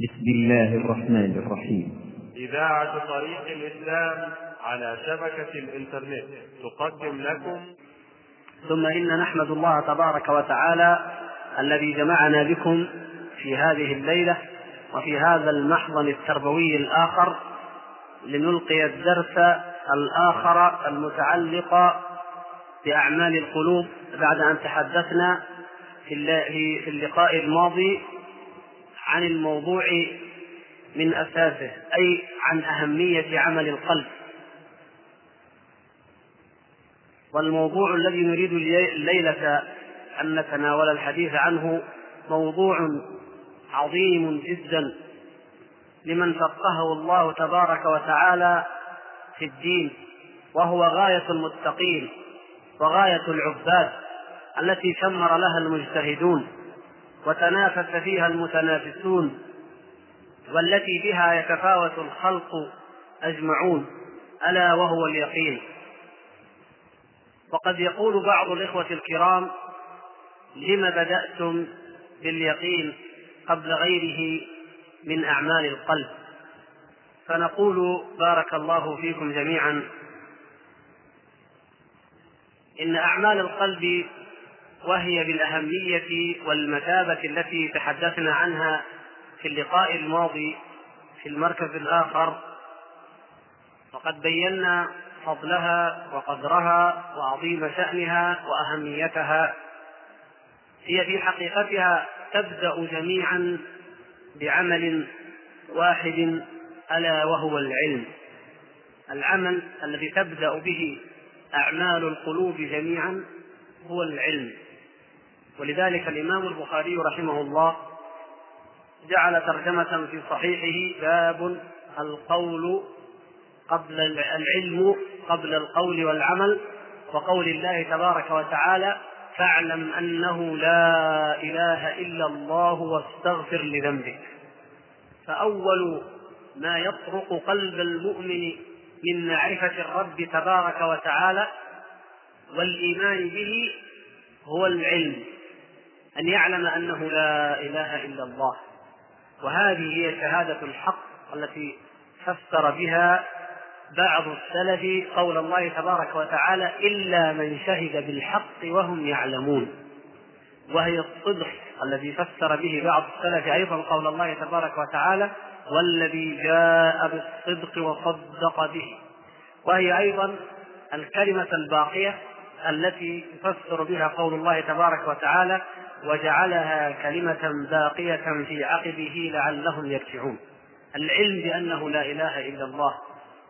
بسم الله الرحمن الرحيم. إذاعة طريق الإسلام على شبكة الإنترنت تقدم لكم. ثم إن نحمد الله تبارك وتعالى الذي جمعنا بكم في هذه الليلة وفي هذا المحضن التربوي الآخر لنلقي الدرس الآخر المتعلق بأعمال القلوب بعد أن تحدثنا في اللقاء الماضي عن الموضوع من أساسه أي عن أهمية عمل القلب. والموضوع الذي نريد الليلة أن نتناول الحديث عنه موضوع عظيم جدا لمن فقهه الله تبارك وتعالى في الدين وهو غاية المتقين وغاية العباد التي شمر لها المجتهدون. وتنافس فيها المتنافسون والتي بها يتفاوت الخلق أجمعون ألا وهو اليقين. وقد يقول بعض الإخوة الكرام لم بدأتم باليقين قبل غيره من أعمال القلب؟ فنقول بارك الله فيكم جميعا إن أعمال القلب وهي بالأهمية والمثابة التي تحدثنا عنها في اللقاء الماضي في المركز الآخر. وقد بينا فضلها وقدرها وعظيم شأنها وأهميتها. هي في حقيقتها تبدأ جميعا بعمل واحد ألا وهو العلم. العمل الذي تبدأ به أعمال القلوب جميعا هو العلم. ولذلك الإمام البخاري رحمه الله جعل ترجمة في صحيحه باب القول قبل العلم قبل القول والعمل وقول الله تبارك وتعالى فاعلم أنه لا إله إلا الله واستغفر لذنبك. فأول ما يطرق قلب المؤمن من معرفة الرب تبارك وتعالى والإيمان به هو العلم. أن يعلم أنه لا إله إلا الله. وهذه هي شهادة الحق التي فسر بها بعض السلف قول الله تبارك وتعالى إلا من شهد بالحق وهم يعلمون. وهي الصدق الذي فسر به بعض السلف أيضا قول الله تبارك وتعالى والذي جاء بالصدق وصدق به. وهي أيضا الكلمة الباقية التي يفسر بها قول الله تبارك وتعالى وجعلها كلمة باقية في عقبه لعلهم يرجعون العلم بأنه لا إله إلا الله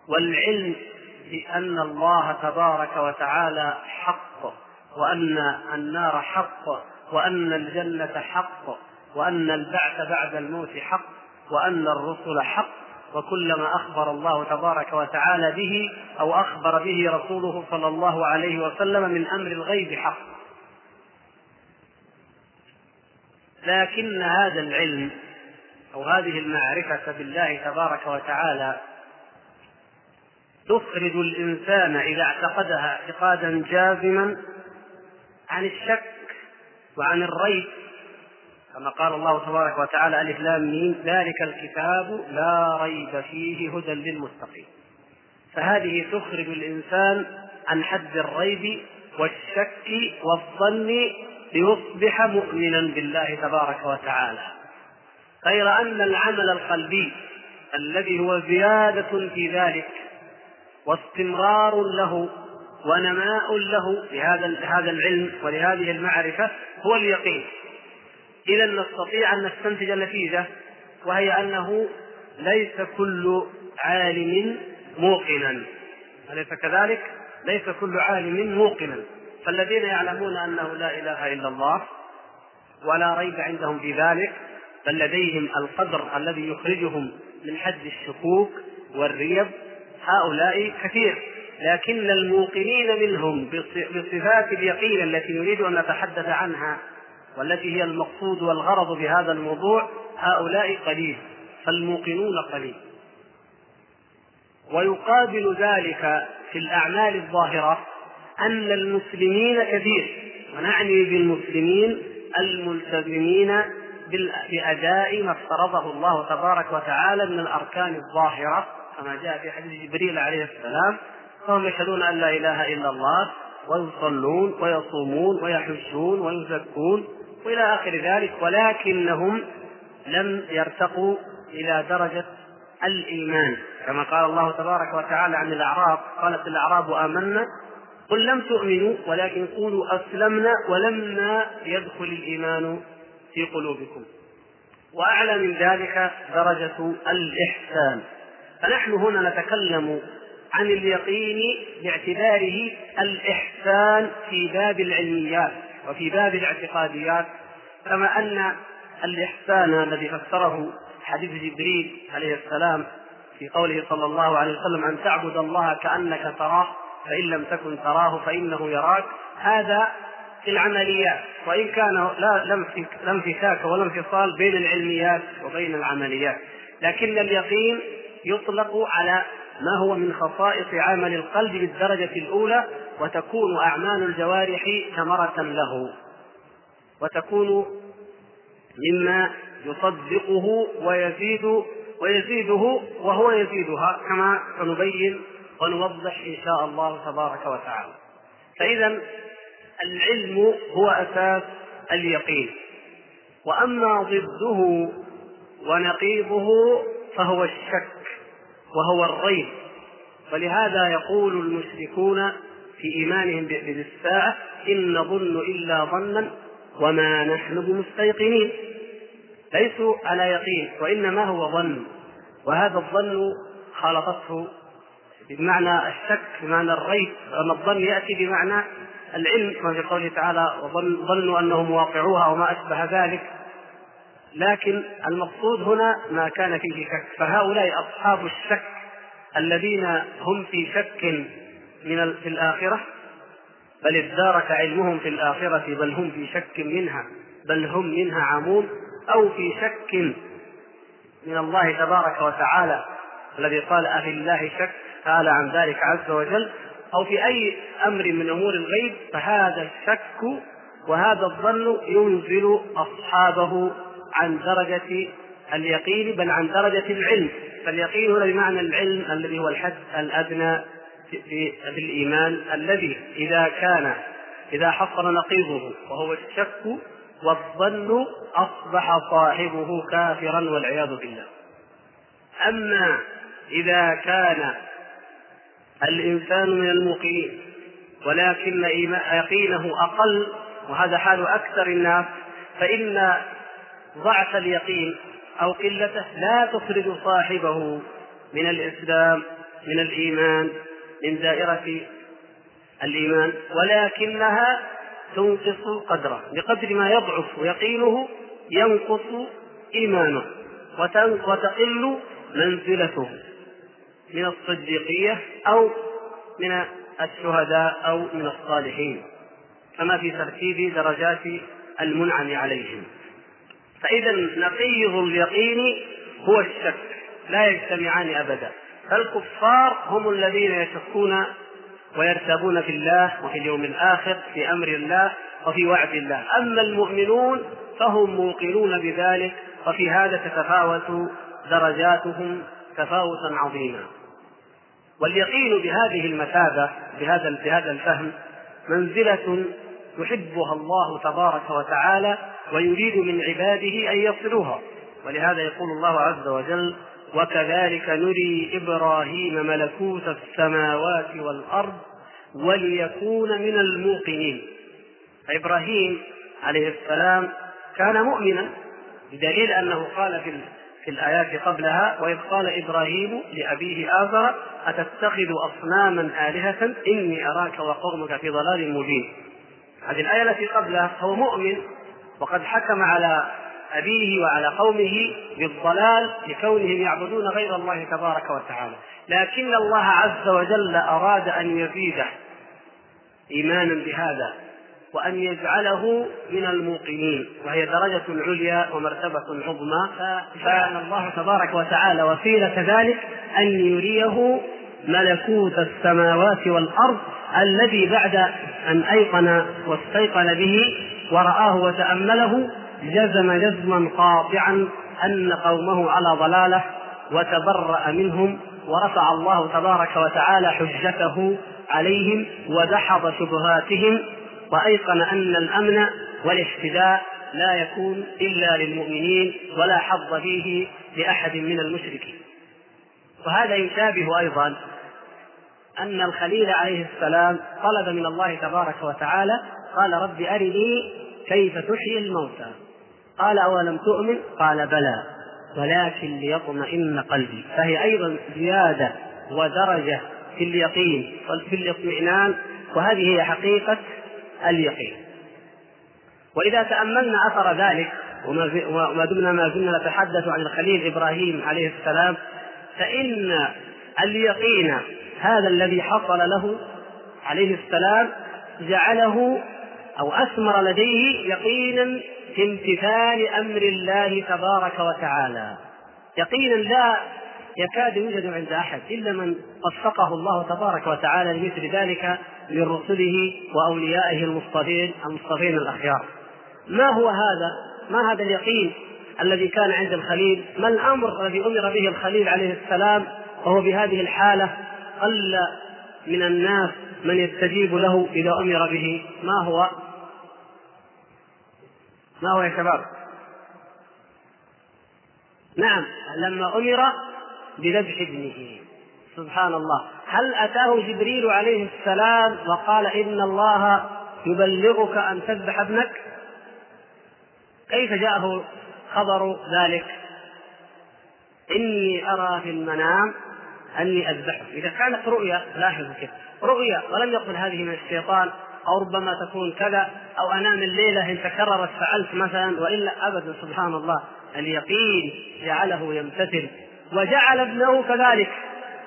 والعلم بأن الله تبارك وتعالى حق وأن النار حق وأن الجنة حق وأن البعث بعد الموت حق وأن الرسل حق وكل ما أخبر الله تبارك وتعالى به أو أخبر به رسوله صلى الله عليه وسلم من أمر الغيب حق. لكن هذا العلم أو هذه المعرفة بالله تبارك وتعالى تخرج الإنسان إذا اعتقدها اعتقادا جازما عن الشك وعن الريب. كما قال الله تبارك وتعالى ألف لام ميم ذلك الكتاب لا ريب فيه هدى للمتقين. فهذه تخرج الإنسان عن حد الريب والشك والظن ليصبح مؤمنا بالله تبارك وتعالى. غير أن العمل القلبي الذي هو زيادة في ذلك واستمرار له ونماء له لهذا هذا العلم ولهذه المعرفة هو اليقين. إذا نستطيع أن نستنتج النتيجة وهي أنه ليس كل عالم موقنا. أليس كذلك؟ ليس كل عالم موقنا. فالذين يعلمون أنه لا إله إلا الله ولا ريب عندهم في ذلك بل لديهم القدر الذي يخرجهم من حد الشكوك والريب هؤلاء كثير. لكن الموقنين منهم بصفات اليقين التي نريد أن نتحدث عنها والتي هي المقصود والغرض بهذا الموضوع هؤلاء قليل فالموقنون قليل. ويقابل ذلك في الأعمال الظاهرة أن المسلمين كثير. ونعني بالمسلمين الملتزمين بأداء ما افترضه الله تبارك وتعالى من الأركان الظاهرة كما جاء في حديث جبريل عليه السلام. فهم يشهدون أن لا إله إلا الله ويصلون ويصومون ويحجون ويزكون وإلى آخر ذلك ولكنهم لم يرتقوا إلى درجة الإيمان. كما قال الله تبارك وتعالى عن الأعراب قالت الأعراب آمنا قل لم تؤمنوا ولكن قولوا أسلمنا ولما يدخل الإيمان في قلوبكم. وأعلى من ذلك درجة الإحسان. فنحن هنا نتكلم عن اليقين باعتباره الإحسان في باب العلميات وفي باب الاعتقاديات كما أن الإحسان الذي فسره حديث جبريل عليه السلام في قوله صلى الله عليه وسلم أن تعبد الله كأنك تراه فإن لم تكن تراه فإنه يراك. هذا في العمليات وإن كان لا انفكاك ولا انفصال بين العلميات وبين العمليات. لكن اليقين يطلق على ما هو من خصائص عمل القلب بالدرجة الأولى وتكون أعمال الجوارح ثمرة له. وتكون مما يصدقه ويزيد ويزيده وهو يزيدها كما سنبين ونوضح إن شاء الله تبارك وتعالى. فإذا العلم هو أساس اليقين. وأما ضده ونقيضه فهو الشك وهو الريب. ولهذا يقول المشركون في إيمانهم بالساعة إن نظن إلا ظنا وما نحن بمستيقنين. ليسوا على يقين وإنما هو ظن. وهذا الظن خالطته بمعنى الشك بمعنى الريب أن الظن يأتي بمعنى العلم كما في قوله تعالى وظنوا أنهم واقعوها وما أشبه ذلك. لكن المقصود هنا ما كان فيه شك فهؤلاء أصحاب الشك الذين هم في شك من في الآخرة بل ادارك علمهم في الآخرة بل هم في شك منها بل هم منها عمون أو في شك من الله تبارك وتعالى الذي قال أفي الله شك؟ قال عن ذلك عز وجل أو في أي أمر من أمور الغيب فهذا الشك وهذا الظن ينزل أصحابه عن درجة اليقين بل عن درجة العلم. فاليقين هنا بمعنى العلم الذي هو الحد الأدنى في, في الإيمان الذي إذا كان إذا حصل نقيضه وهو الشك والظن أصبح صاحبه كافرا والعياذ بالله. أما إذا كان الإنسان من الموقنين ولكن يقينه أقل وهذا حال أكثر الناس فإن ضعف اليقين أو قلته لا تخرج صاحبه من الإسلام من الإيمان من دائرة الإيمان ولكنها تنقص قدره بقدر ما يضعف يقينه ينقص إيمانه وتقل منزلته. من الصديقية أو من الشهداء أو من الصالحين كما في ترتيب درجات المنعم عليهم. فإذا نقيض اليقين هو الشك لا يجتمعان أبدا. فالكفار هم الذين يشكون ويرتابون في الله وفي اليوم الآخر في أمر الله وفي وعد الله. أما المؤمنون فهم موقنون بذلك وفي هذا تتفاوت درجاتهم تفاوتا عظيما. واليقين بهذه المثابة بهذا بهذا الفهم منزلة يحبها الله تبارك وتعالى ويريد من عباده أن يصلوها ولهذا يقول الله عز وجل وكذلك نري إبراهيم ملكوت السماوات والأرض وليكون من الموقنين. فإبراهيم عليه السلام كان مؤمنا بدليل أنه قال في في الآيات قبلها وإذ قال إبراهيم لأبيه آزر أتتخذ أصناما آلهة؟ إني أراك وقومك في ضلال مبين. هذه الآية التي قبلها هو مؤمن وقد حكم على أبيه وعلى قومه بالضلال لكونهم يعبدون غير الله تبارك وتعالى. لكن الله عز وجل أراد أن يزيده إيمانا بهذا. وأن يجعله من الموقنين وهي درجة عليا ومرتبة عظمى. فجعل الله تبارك وتعالى وسيلة ذلك أن يريه ملكوت السماوات والأرض الذي بعد أن أيقن واستيقن به ورآه وتأمله جزم جزما قاطعا أن قومه على ضلالة وتبرأ منهم ورفع الله تبارك وتعالى حجته عليهم ودحض شبهاتهم وأيقن أن الأمن والاهتداء لا يكون إلا للمؤمنين ولا حظ فيه لأحد من المشركين. وهذا يشابه أيضا أن الخليل عليه السلام طلب من الله تبارك وتعالى قال رب أرني كيف تحيي الموتى؟ قال أولم تؤمن؟ قال بلى ولكن ليطمئن قلبي. فهي أيضا زيادة ودرجة في اليقين في الاطمئنان وهذه هي حقيقة اليقين. وإذا تأملنا أثر ذلك وما دمنا ما زلنا نتحدث عن الخليل إبراهيم عليه السلام فإن اليقين هذا الذي حصل له عليه السلام جعله أو أثمر لديه يقينا في امتثال أمر الله تبارك وتعالى. يقينا لا يكاد يوجد عند أحد إلا من وفقه الله تبارك وتعالى لمثل ذلك من رسله وأوليائه المصطفين المصطفين الأخيار. ما هو هذا؟ ما هذا اليقين الذي كان عند الخليل؟ ما الأمر الذي أمر به الخليل عليه السلام وهو بهذه الحالة؟ قل من الناس من يستجيب له إذا أمر به. ما هو؟ ما هو يا شباب؟ نعم لما أمر بذبح ابنه. سبحان الله. هل أتاه جبريل عليه السلام وقال إن الله يبلغك أن تذبح ابنك؟ كيف جاءه خبر ذلك؟ إني أرى في المنام أني أذبحه إذا كانت رؤيا لاحظوا كيف. رؤيا ولم يقل هذه من الشيطان أو ربما تكون كذا أو أنام الليلة إن تكررت فعلت مثلا وإلا أبدا سبحان الله. اليقين جعله يمتثل وجعل ابنه كذلك.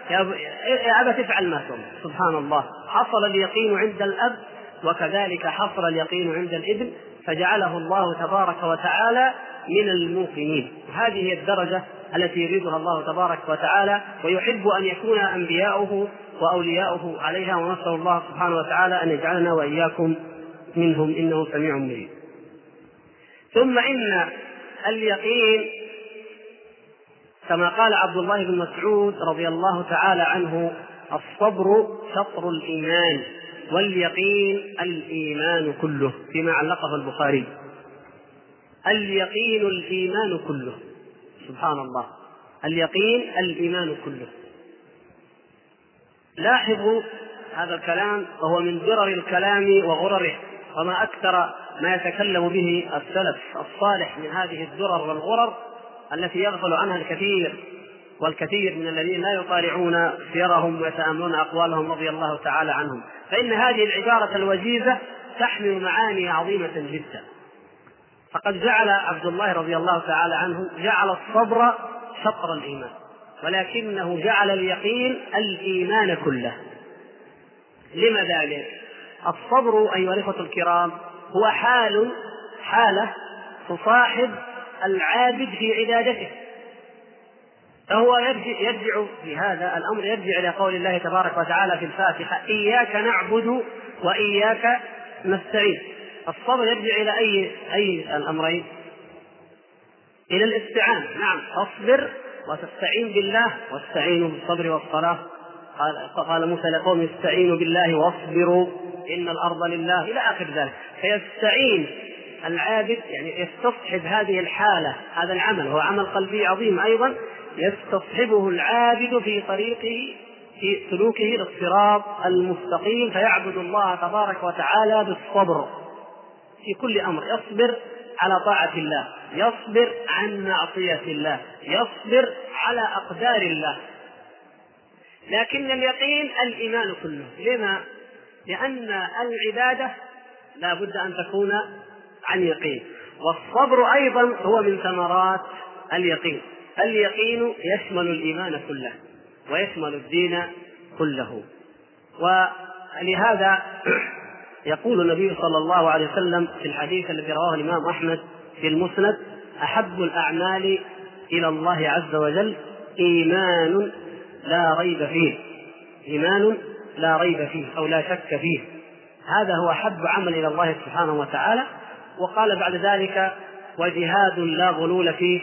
يا أبا تفعل ما تؤمر سبحان الله. حصل اليقين عند الأب وكذلك حصل اليقين عند الإبن فجعله الله تبارك وتعالى من الموقنين. هذه هي الدرجة التي يريدها الله تبارك وتعالى ويحب أن يكون أنبياؤه وأولياؤه عليها ونسأل الله سبحانه وتعالى أن يجعلنا وإياكم منهم إنه سميع مجيب ثم إن اليقين كما قال عبد الله بن مسعود رضي الله تعالى عنه الصبر شطر الإيمان واليقين الإيمان كله فيما علقه البخاري. اليقين الإيمان كله. سبحان الله. اليقين الإيمان كله. لاحظوا هذا الكلام وهو من درر الكلام وغرره وما أكثر ما يتكلم به السلف الصالح من هذه الدرر والغرر التي يغفل عنها الكثير والكثير من الذين لا يطالعون سيرهم ويتأملون أقوالهم رضي الله تعالى عنهم. فإن هذه العبارة الوجيزة تحمل معاني عظيمة جدا. فقد جعل عبد الله رضي الله تعالى عنه جعل الصبر شطر الإيمان ولكنه جعل اليقين الإيمان كله. لم ذلك؟ الصبر أيها الإخوة الكرام هو حال حالة تصاحب العابد في عبادته. فهو يرجع, يرجع في هذا الأمر يرجع إلى قول الله تبارك وتعالى في الفاتحة إياك نعبد وإياك نستعين. الصبر يرجع إلى اي أي الأمرين؟ إلى الاستعانة. نعم أصبر وتستعين بالله واستعينوا بالصبر والصلاة. قال قال موسى لقوم استعينوا بالله واصبروا إن الأرض لله. إلى آخر ذلك. فيستعين العابد يعني يستصحب هذه الحالة هذا العمل هو عمل قلبي عظيم أيضا يستصحبه العابد في طريقه في سلوكه للصراط المستقيم فيعبد الله تبارك وتعالى بالصبر. في كل أمر يصبر على طاعة الله يصبر عن معصية الله يصبر على أقدار الله. لكن اليقين الإيمان كله. لما؟ لأن العبادة لا بد أن تكون عن يقين والصبر أيضا هو من ثمرات اليقين. اليقين يشمل الإيمان كله ويشمل الدين كله. ولهذا يقول النبي صلى الله عليه وسلم في الحديث الذي رواه الإمام أحمد في المسند أحب الأعمال إلى الله عز وجل إيمان لا ريب فيه. إيمان لا ريب فيه أو لا شك فيه. هذا هو أحب عمل إلى الله سبحانه وتعالى. وقال بعد ذلك وجهاد لا غلول فيه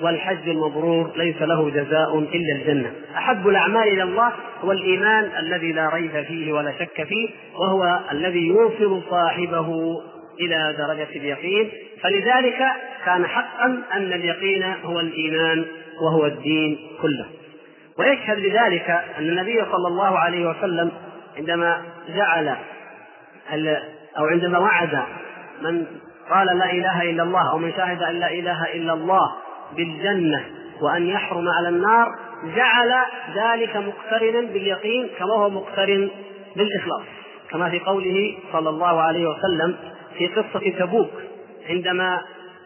والحج المبرور ليس له جزاء إلا الجنة. أحب الأعمال إلى الله هو الإيمان الذي لا ريب فيه ولا شك فيه وهو الذي يوصل صاحبه إلى درجة اليقين. فلذلك كان حقا أن اليقين هو الإيمان وهو الدين كله. ويشهد لذلك أن النبي صلى الله عليه وسلم عندما جعل أو عندما وعد من قال لا إله إلا الله أو من شهد أن لا إله إلا الله بالجنة وأن يحرم على النار جعل ذلك مقترنا باليقين كما هو مقترن بالإخلاص. كما في قوله صلى الله عليه وسلم في قصة تبوك عندما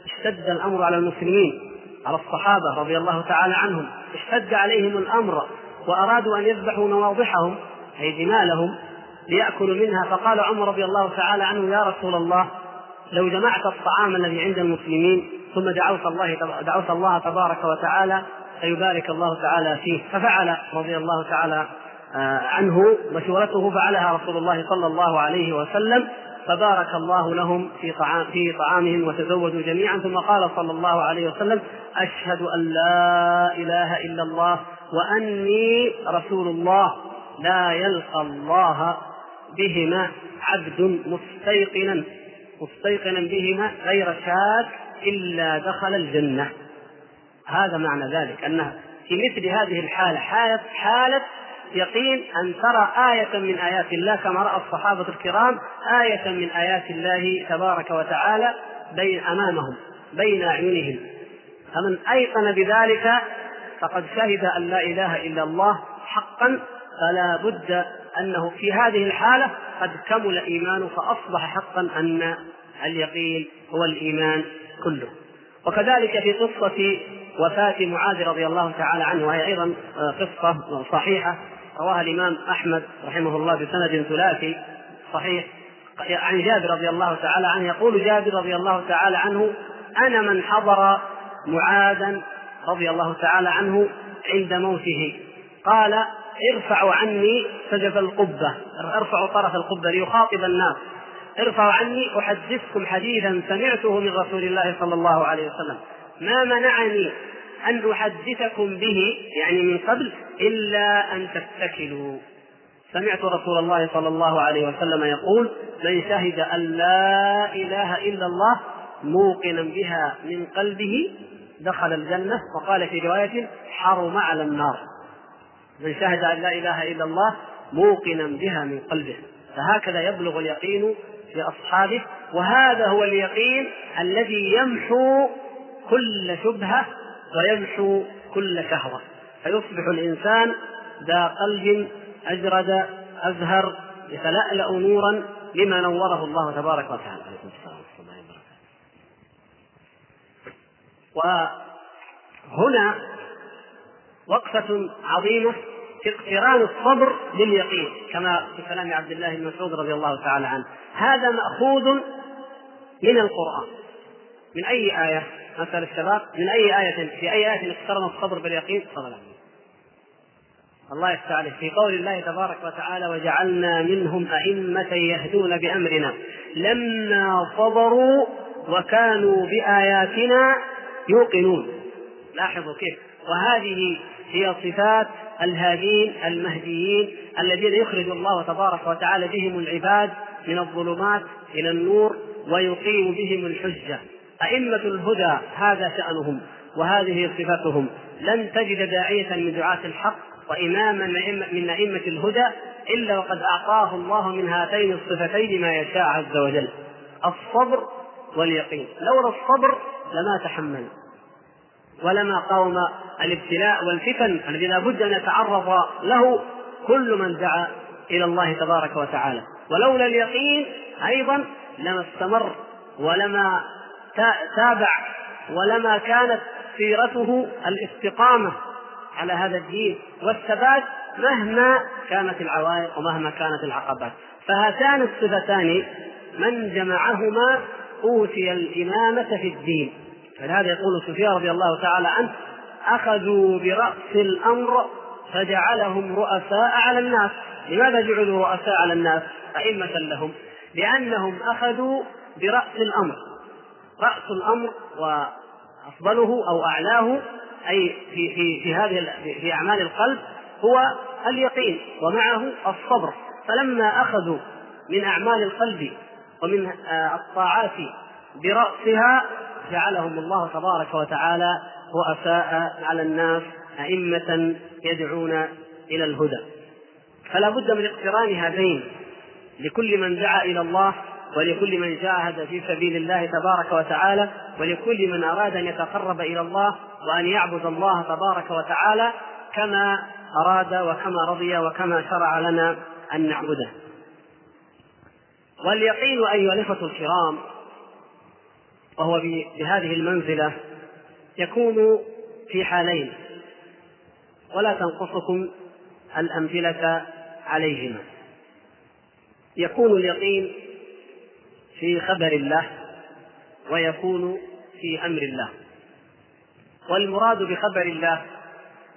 اشتد الأمر على المسلمين على الصحابة رضي الله تعالى عنهم اشتد عليهم الأمر وأرادوا أن يذبحوا نواضحهم أي جمالهم ليأكلوا منها. فقال عمر رضي الله تعالى عنه يا رسول الله لو جمعت الطعام الذي عند المسلمين ثم دعوت الله دعوت الله تبارك وتعالى فيبارك الله تعالى فيه. ففعل رضي الله تعالى آه، عنه مشورته فعلها رسول الله صلى الله عليه وسلم. فبارك الله لهم في طعام في طعامهم وتزودوا جميعا. ثم قال صلى الله عليه وسلم أشهد أن لا إله إلا الله وأني رسول الله. لا يلقى الله بهما عبد مستيقنا. مستيقنا بهما غير شاك إلا دخل الجنة. هذا معنى ذلك أنه في مثل هذه الحالة حالة حالة يقين أن ترى آية من آيات الله كما رأى الصحابة الكرام آية من آيات الله تبارك وتعالى بين أمامهم بين أعينهم. فمن أيقن بذلك فقد شهد أن لا إله إلا الله حقا فلا بد أنه في هذه الحالة قد كمل إيمانه فأصبح حقا أن اليقين هو الإيمان كله. وكذلك في قصة وفاة معاذ رضي الله تعالى عنه وهي أيضا قصة صحيحة رواها الإمام أحمد رحمه الله بسند ثلاثي صحيح عن جابر رضي الله تعالى عنه. يقول جابر رضي الله تعالى عنه أنا من حضر معاذا رضي الله تعالى عنه عند موته. قال ارفعوا عني سجف القبة. ارفعوا طرف القبة ليخاطب الناس. ارفعوا عني أحدثكم حديثا سمعته من رسول الله صلى الله عليه وسلم. ما منعني أن أحدثكم به يعني من قبل إلا أن تتكلوا سمعت رسول الله صلى الله عليه وسلم يقول من شهد أن لا إله إلا الله موقنا بها من قلبه دخل الجنة. وقال في رواية حرم على النار. من شهد أن لا إله إلا الله موقنا بها من قلبه. فهكذا يبلغ اليقين في أصحابه وهذا هو اليقين الذي يمحو كل شبهة ويمحو كل شهوة. فيصبح الإنسان ذا قلب أجرد أزهر يتلألأ نورا لما نوره الله تبارك وتعالى. وهنا وقفة عظيمة في اقتران الصبر باليقين كما في كلام عبد الله بن مسعود رضي الله تعالى عنه. هذا مأخوذ من القرآن. من أي آية؟ مثل الشباب من أي آية؟ في أي آية اقترن الصبر باليقين؟ تفضل. الله يفتح عليه في قول الله تبارك وتعالى وجعلنا منهم أئمة يهدون بأمرنا لما صبروا وكانوا بآياتنا يوقنون. لاحظوا كيف؟ وهذه هي صفات الهادين المهديين الذين يخرج الله تبارك وتعالى بهم العباد من الظلمات إلى النور ويقيم بهم الحجة. أئمة الهدى هذا شأنهم وهذه صفتهم. لن تجد داعية من دعاه الحق وإماما من أئمة الهدى إلا وقد أعطاه الله من هاتين الصفتين ما يشاء عز وجل. الصبر واليقين. لولا الصبر لما تحمل. ولما قاوم الابتلاء والفتن الذي لا بد أن يتعرض له كل من دعا إلى الله تبارك وتعالى. ولولا اليقين أيضا لما استمر ولما تابع ولما كانت سيرته الاستقامة على هذا الدين والثبات مهما كانت العوائق ومهما كانت العقبات. فهاتان الصفتان من جمعهما أوتي الإمامة في الدين. فلهذا يقول سفيان رضي الله تعالى عنه أخذوا برأس الأمر فجعلهم رؤساء على الناس. لماذا جعلوا رؤساء على الناس؟ أئمة لهم. لأنهم أخذوا برأس الأمر. رأس الأمر وأفضله أو أعلاه أي في في في هذه في أعمال القلب هو اليقين ومعه الصبر. فلما أخذوا من أعمال القلب ومن آه، الطاعات برأسها جعلهم الله تبارك وتعالى رؤساء على الناس أئمة يدعون إلى الهدى. فلا بد من اقتران هذين لكل من دعا إلى الله ولكل من جاهد في سبيل الله تبارك وتعالى ولكل من أراد أن يتقرب إلى الله وأن يعبد الله تبارك وتعالى كما أراد وكما رضي وكما شرع لنا أن نعبده. واليقين أيها الإخوة الكرام وهو بهذه المنزلة يكون في حالين. ولا تنقصكم الأمثلة عليهما. يكون اليقين في خبر الله ويكون في أمر الله. والمراد بخبر الله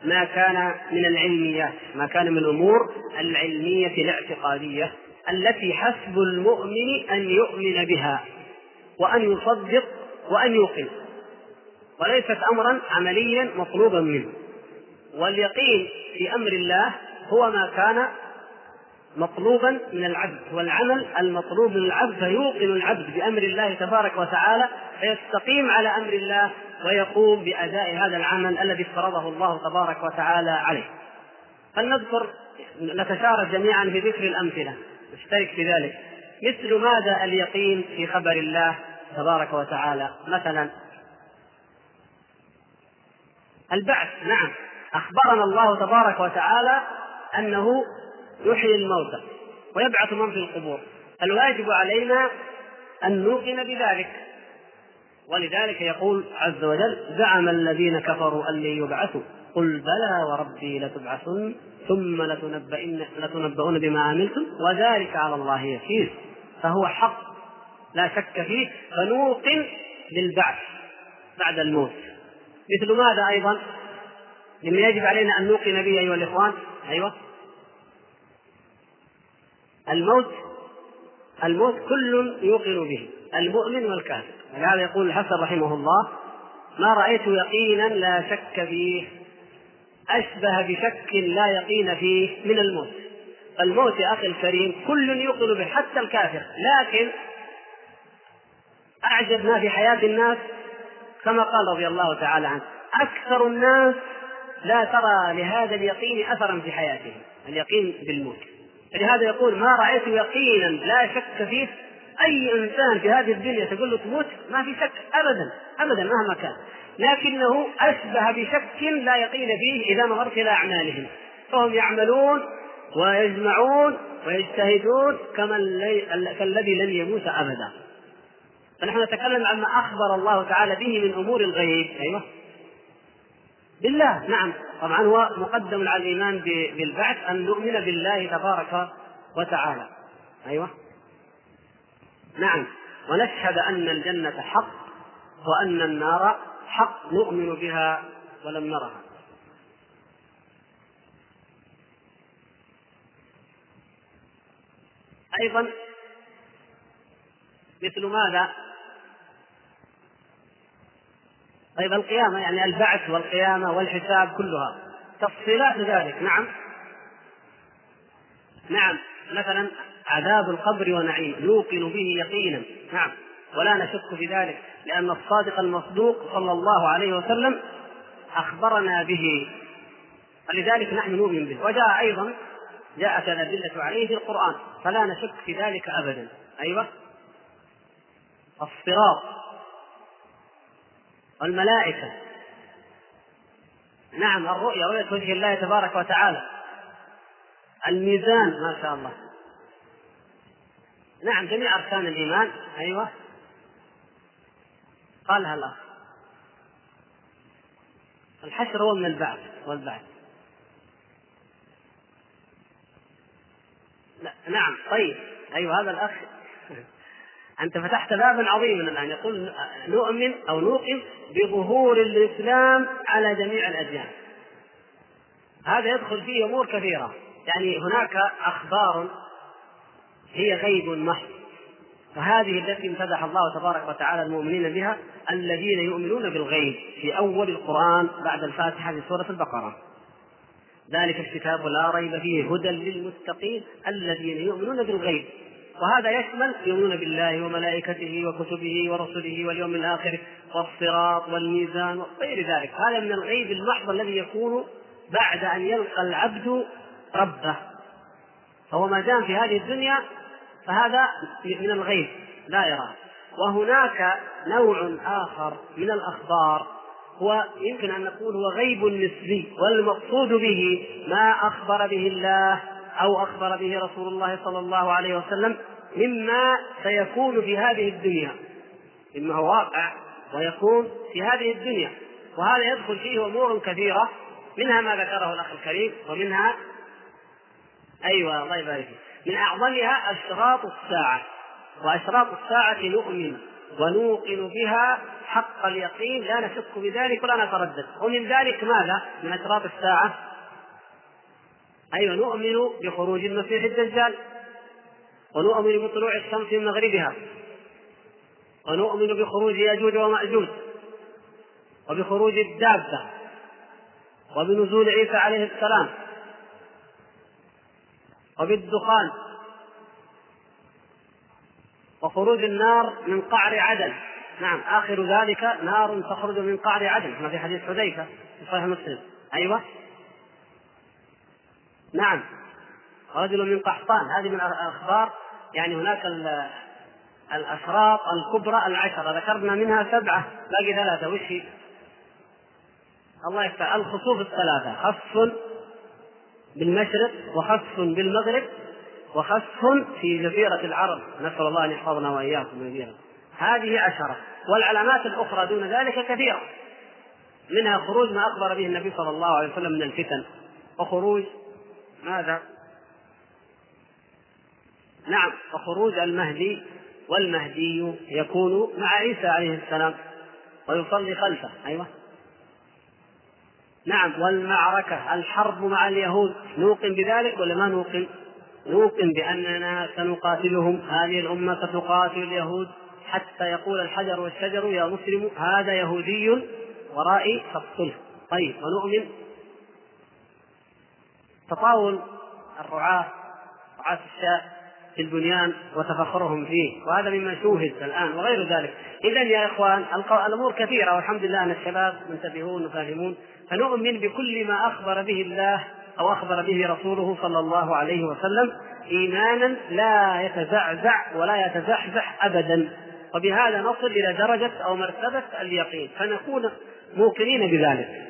ما كان من العلميات ما كان من الأمور العلمية الاعتقادية التي حسب المؤمن أن يؤمن بها. وأن يصدق وأن يوقن وليست أمرا عمليا مطلوبا منه. واليقين في أمر الله هو ما كان مطلوبا من العبد. والعمل المطلوب من العبد فيوقن العبد بأمر الله تبارك وتعالى فيستقيم على أمر الله ويقوم بأداء هذا العمل الذي افترضه الله تبارك وتعالى عليه. فلنذكر نتشارك جميعا في ذكر الأمثلة. نشترك في ذلك. مثل ماذا اليقين في خبر الله؟ تبارك وتعالى. مثلا البعث. نعم. أخبرنا الله تبارك وتعالى أنه يحيي الموتى ويبعث من في القبور. الواجب علينا أن نوقن بذلك. ولذلك يقول عز وجل زعم الذين كفروا أن لن يبعثوا. قل بلى وربي لتبعثن ثم لتنبئن لتنبؤون بما عملتم وذلك على الله يسير. فهو حق. لا شك فيه فنوقن بالبعث بعد الموت. مثل ماذا أيضا؟ مما يجب علينا أن نوقن به أيها الإخوان. أيوه. الموت الموت كل يوقن به المؤمن والكافر. ولهذا يقول الحسن رحمه الله ما رأيت يقينا لا شك فيه أشبه بشك لا يقين فيه من الموت. الموت يا أخي الكريم كل يوقن به حتى الكافر. لكن أعجب ما في حياة الناس كما قال رضي الله تعالى عنه أكثر الناس لا ترى لهذا اليقين أثرا في حياتهم اليقين بالموت. لهذا يقول ما رأيت يقينا لا شك فيه أي إنسان في هذه الدنيا تقول له تموت؟ ما في شك أبدا أبدا مهما كان. لكنه أشبه بشك لا يقين فيه إذا نظرت إلى أعمالهم. فهم يعملون ويجمعون ويجتهدون كما كالذي لن يموت أبدا. فنحن نتكلم عما أخبر الله تعالى به من أمور الغيب. أيوه. بالله. نعم. طبعا هو مقدم على الإيمان بالبعث أن نؤمن بالله تبارك وتعالى. أيوه. نعم. ونشهد أن الجنة حق وأن النار حق. نؤمن بها ولم نرها. أيضا مثل ماذا؟ طيب القيامة يعني البعث والقيامة والحساب كلها. تفصيلات ذلك نعم. نعم. مثلا عذاب القبر ونعيم. نوقن به يقينا. نعم. ولا نشك في ذلك لأن الصادق المصدوق صلى الله عليه وسلم أخبرنا به. ولذلك نحن نؤمن به. وجاء أيضا جاءت الأدلة عليه في القرآن. فلا نشك في ذلك أبدا. أيوه. الصراط. والملائكة. نعم الرؤيا رؤية وجه الله تبارك وتعالى. الميزان ما شاء الله. نعم جميع أركان الإيمان. أيوه. قالها الأخ. الحشر هو من البعث والبعث. نعم طيب. أيوه هذا الأخ أنت فتحت بابا عظيما الآن. يقول نؤمن أو نوقن بظهور الإسلام على جميع الأديان. هذا يدخل فيه أمور كثيرة. يعني هناك أخبار هي غيب محض. وهذه التي امتدح الله تبارك وتعالى المؤمنين بها الذين يؤمنون بالغيب في أول القرآن بعد الفاتحة في سورة البقرة. ذلك الكتاب لا ريب فيه هدى للمتقين الذين يؤمنون بالغيب. وهذا يشمل يؤمنون بالله وملائكته وكتبه ورسله واليوم الآخر والصراط والميزان وغير ذلك. هذا من الغيب المحض الذي يكون بعد أن يلقى العبد ربه. فهو ما دام في هذه الدنيا فهذا من الغيب لا يراه وهناك نوع آخر من الأخبار هو يمكن أن نقول هو غيب نسبي والمقصود به ما أخبر به الله أو أخبر به رسول الله صلى الله عليه وسلم مما سيكون في هذه الدنيا. مما هو واقع ويكون في هذه الدنيا. وهذا يدخل فيه أمور كثيرة منها ما ذكره الأخ الكريم ومنها أيوة الله يبارك من أعظمها أشراط الساعة. وأشراط الساعة نؤمن ونوقن بها حق اليقين لا نشك بذلك ولا نتردد. ومن ذلك ماذا؟ من أشراط الساعة؟ أيوة نؤمن بخروج المسيح الدجال ونؤمن بطلوع الشمس من مغربها ونؤمن بخروج ياجوج ومأجوج وبخروج الدابة وبنزول عيسى عليه السلام وبالدخان وخروج النار من قعر عدن. نعم آخر ذلك نار تخرج من قعر عدن كما في حديث حذيفة في صحيح مسلم. أيوه. نعم. رجل من قحطان. هذه من الأخبار. يعني هناك الأشراط الكبرى العشرة ذكرنا منها سبعة باقي ثلاثة. وش هي؟ الله يفتح. الخسوف الثلاثة. خسف بالمشرق وخسف بالمغرب وخسف في جزيرة العرب. نسأل الله أن يحفظنا وإياكم من هذه عشرة. والعلامات الأخرى دون ذلك كثيرة. منها خروج ما أخبر به النبي صلى الله عليه وسلم من الفتن. وخروج ماذا؟ نعم وخروج المهدي والمهدي يكون مع عيسى عليه السلام ويصلي خلفه أيوه نعم والمعركة الحرب مع اليهود نوقن بذلك ولا ما نوقن؟ نوقن بأننا سنقاتلهم هذه الأمة ستقاتل اليهود حتى يقول الحجر والشجر يا مسلم هذا يهودي ورائي فاقتله طيب ونؤمن تطاول الرعاة رعاة الشاء في البنيان وتفخرهم فيه وهذا مما شوهد الآن وغير ذلك. إذا يا إخوان الأمور كثيرة والحمد لله أن الشباب منتبهون وفاهمون. فنؤمن بكل ما أخبر به الله أو أخبر به رسوله صلى الله عليه وسلم إيمانا لا يتزعزع ولا يتزحزح أبدا. وبهذا نصل إلى درجة أو مرتبة اليقين. فنكون موقنين بذلك.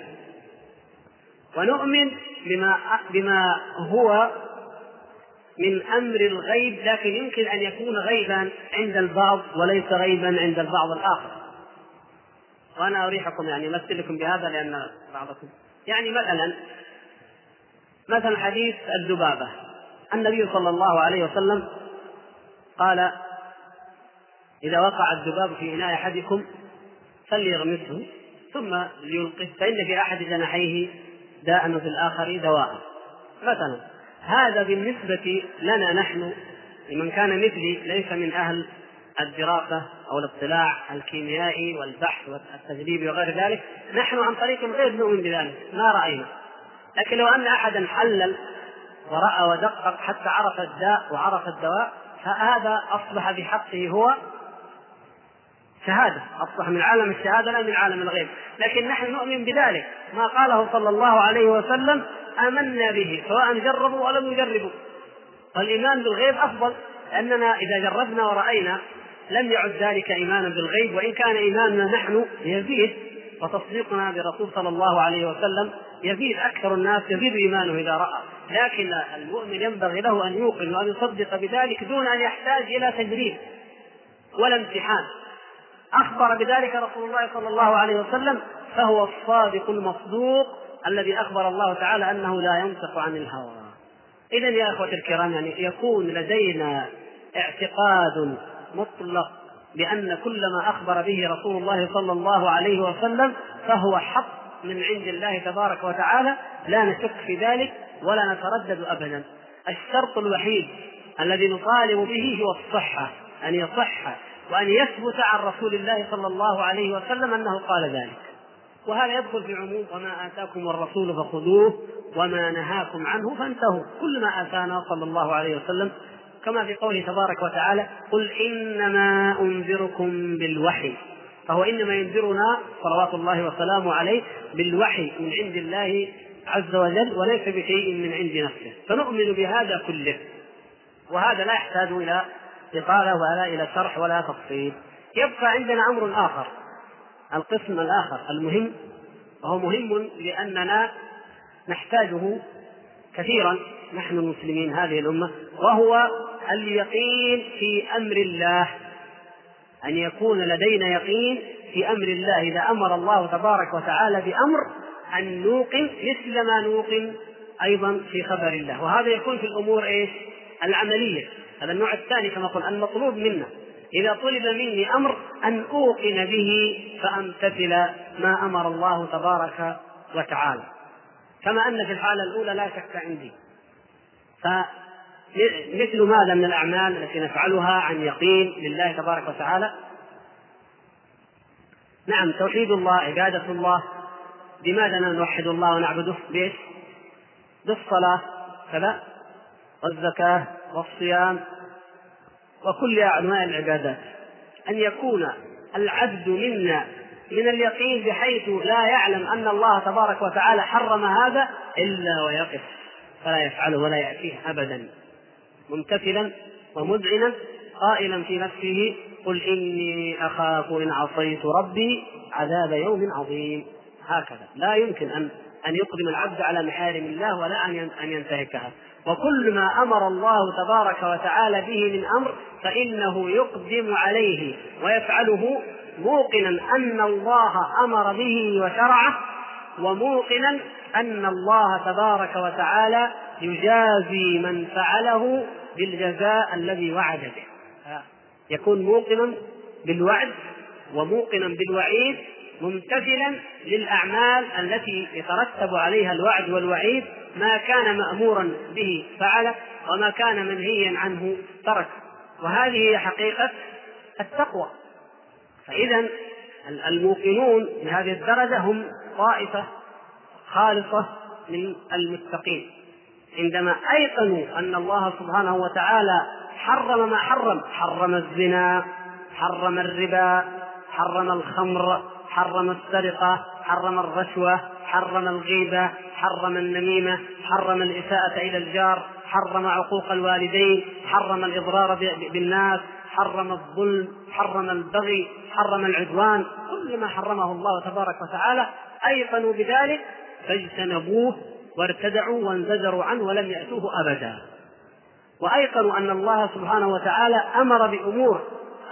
ونؤمن بما بما هو من أمر الغيب لكن يمكن أن يكون غيبا عند البعض وليس غيبا عند البعض الآخر. وأنا أريحكم يعني أمثل لكم بهذا لأن بعضكم. يعني مثلا مثلا حديث الذبابة. النبي صلى الله عليه وسلم قال إذا وقع الذباب في إناء أحدكم فليغمسه ثم ليلقه فإن في أحد جناحيه داء وفي الآخر دواء. مثلا هذا بالنسبة لنا نحن لمن كان مثلي ليس من أهل الدراسة أو الاطلاع الكيميائي والبحث والتجريبي وغير ذلك. نحن عن طريق الغيب نؤمن بذلك ما رأينا. لكن لو أن أحدا حلل ورأى ودقق حتى عرف الداء وعرف الدواء فهذا أصبح بحقه هو شهادة. أصبح من عالم الشهادة لا من عالم الغيب. لكن نحن نؤمن بذلك. ما قاله صلى الله عليه وسلم آمنا به سواء جربوا أو لم يجربوا. فالإيمان بالغيب أفضل. لأننا إذا جربنا ورأينا لم يعد ذلك إيمانا بالغيب وإن كان إيماننا نحن يزيد وتصديقنا برسول صلى الله عليه وسلم يزيد. أكثر الناس يزيد إيمانه إذا رأى. لكن المؤمن ينبغي له أن يوقن وأن يصدق بذلك دون أن يحتاج إلى تجريب ولا امتحان. أخبر بذلك رسول الله صلى الله عليه وسلم فهو الصادق المصدوق الذي أخبر الله تعالى أنه لا ينطق عن الهوى. إذا يا أخوة الكرام يعني يكون لدينا اعتقاد مطلق بأن كل ما أخبر به رسول الله صلى الله عليه وسلم فهو حق من عند الله تبارك وتعالى لا نشك في ذلك ولا نتردد أبدا. الشرط الوحيد الذي نطالب به هو الصحة أن يصح وأن يثبت عن رسول الله صلى الله عليه وسلم أنه قال ذلك. وهذا يدخل في عموم وما آتاكم الرسول فخذوه وما نهاكم عنه فانتهوا. كل ما آتانا صلى الله عليه وسلم كما في قوله تبارك وتعالى قل إنما أنذركم بالوحي. فهو إنما ينذرنا صلوات الله وسلامه عليه بالوحي من عند الله عز وجل وليس بشيء من عند نفسه. فنؤمن بهذا كله. وهذا لا يحتاج إلى إطالة ولا إلى شرح ولا تفصيل. يبقى عندنا أمر آخر القسم الآخر المهم وهو مهم لأننا نحتاجه كثيرا نحن المسلمين هذه الأمة وهو اليقين في أمر الله أن يكون لدينا يقين في أمر الله. إذا أمر الله تبارك وتعالى بأمر أن نوقن مثل ما نوقن أيضا في خبر الله. وهذا يكون في الأمور إيش؟ العملية. هذا النوع الثاني كما قلنا المطلوب منا. إذا طلب مني أمر أن أوقن به فأمتثل ما أمر الله تبارك وتعالى. كما أن في الحالة الأولى لا شك عندي. فمثل ماذا من الأعمال التي نفعلها عن يقين لله تبارك وتعالى؟ نعم توحيد الله عبادة الله. لماذا نوحد الله ونعبده؟ بإيش؟ بالصلاة. كذا. والزكاة والصيام وكل أنواع العبادات. أن يكون العبد منا من اليقين بحيث لا يعلم أن الله تبارك وتعالى حرم هذا إلا ويقف. فلا يفعله ولا يأتيه أبدا. ممتثلا ومذعنا قائلا في نفسه قل إني أخاف إن عصيت ربي عذاب يوم عظيم. هكذا. لا يمكن أن أن يقدم العبد على محارم الله ولا أن أن ينتهكها. وكل ما أمر الله تبارك وتعالى به من أمر فإنه يقدم عليه ويفعله موقنا أن الله أمر به وشرعه وموقنا أن الله تبارك وتعالى يجازي من فعله بالجزاء الذي وعد به. يكون موقنا بالوعد وموقنا بالوعيد ممتثلا للأعمال التي يترتب عليها الوعد والوعيد ما كان مأمورا به فعله وما كان منهيا عنه ترك. وهذه هي حقيقة التقوى. فإذا الموقنون بهذه الدرجة هم طائفة خالصة من المتقين. عندما أيقنوا أن الله سبحانه وتعالى حرم ما حرم حرم الزنا حرم الربا حرم الخمر حرم السرقة حرم الرشوة حرم الغيبة حرم النميمة حرم الإساءة إلى الجار حرم عقوق الوالدين حرم الإضرار بالناس حرم الظلم حرم البغي حرم العدوان كل ما حرمه الله تبارك وتعالى أيقنوا بذلك فاجتنبوه وارتدعوا وانزجروا عنه ولم يأتوه أبدا. وأيقنوا أن الله سبحانه وتعالى أمر بأمور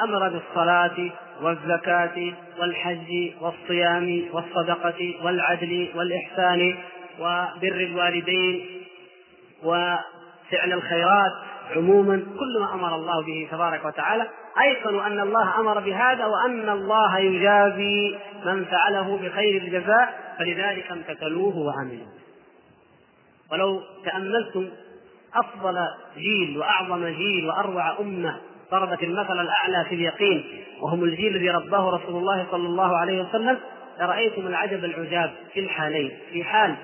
أمر بالصلاة والزكاة والحج والصيام والصدقة والعدل والإحسان وبر الوالدين وفعل الخيرات عموما كل ما أمر الله به تبارك وتعالى. ايقنوا أن الله أمر بهذا وأن الله يجازي من فعله بخير الجزاء فلذلك امتثلوه وعملوا ولو تأملتم أفضل جيل وأعظم جيل وأروع أمة ضربت المثل الأعلى في اليقين وهم الجيل الذي رباه رسول الله صلى الله عليه وسلم لرأيتم العجب العجاب في الحالين. في حال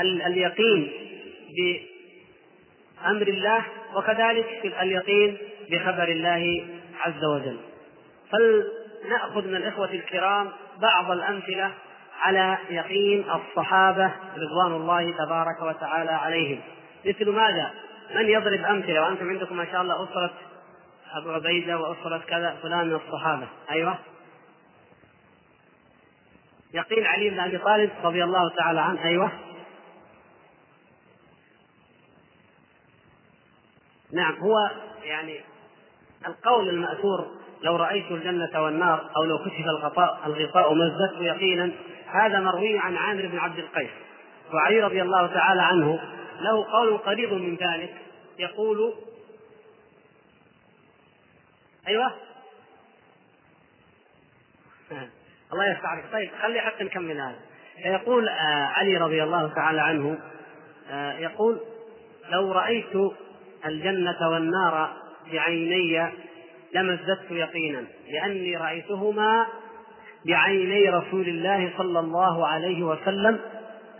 اليقين بأمر الله وكذلك في اليقين بخبر الله عز وجل. فلنأخذ من الإخوة الكرام بعض الأمثلة على يقين الصحابة رضوان الله تبارك وتعالى عليهم. مثل ماذا؟ من يضرب أمثلة وأنتم عندكم ما شاء الله أسرة أبو عبيدة وأسرة كذا فلان من الصحابة. أيوه. يقين علي بن أبي طالب رضي الله تعالى عنه. أيوه. نعم هو يعني القول المأثور لو رأيت الجنة والنار أو لو كشف الغطاء الغطاء مزدت يقينا هذا مروي عن عامر بن عبد القيس. وعلي رضي الله تعالى عنه له قول قريب من ذلك يقول أيوه. الله يفتح عليك. طيب خلي حتى نكمل هذا. فيقول آه علي رضي الله تعالى عنه آه يقول لو رأيت الجنة والنار بعيني لما ازددت يقينا لأني رأيتهما بعيني رسول الله صلى الله عليه وسلم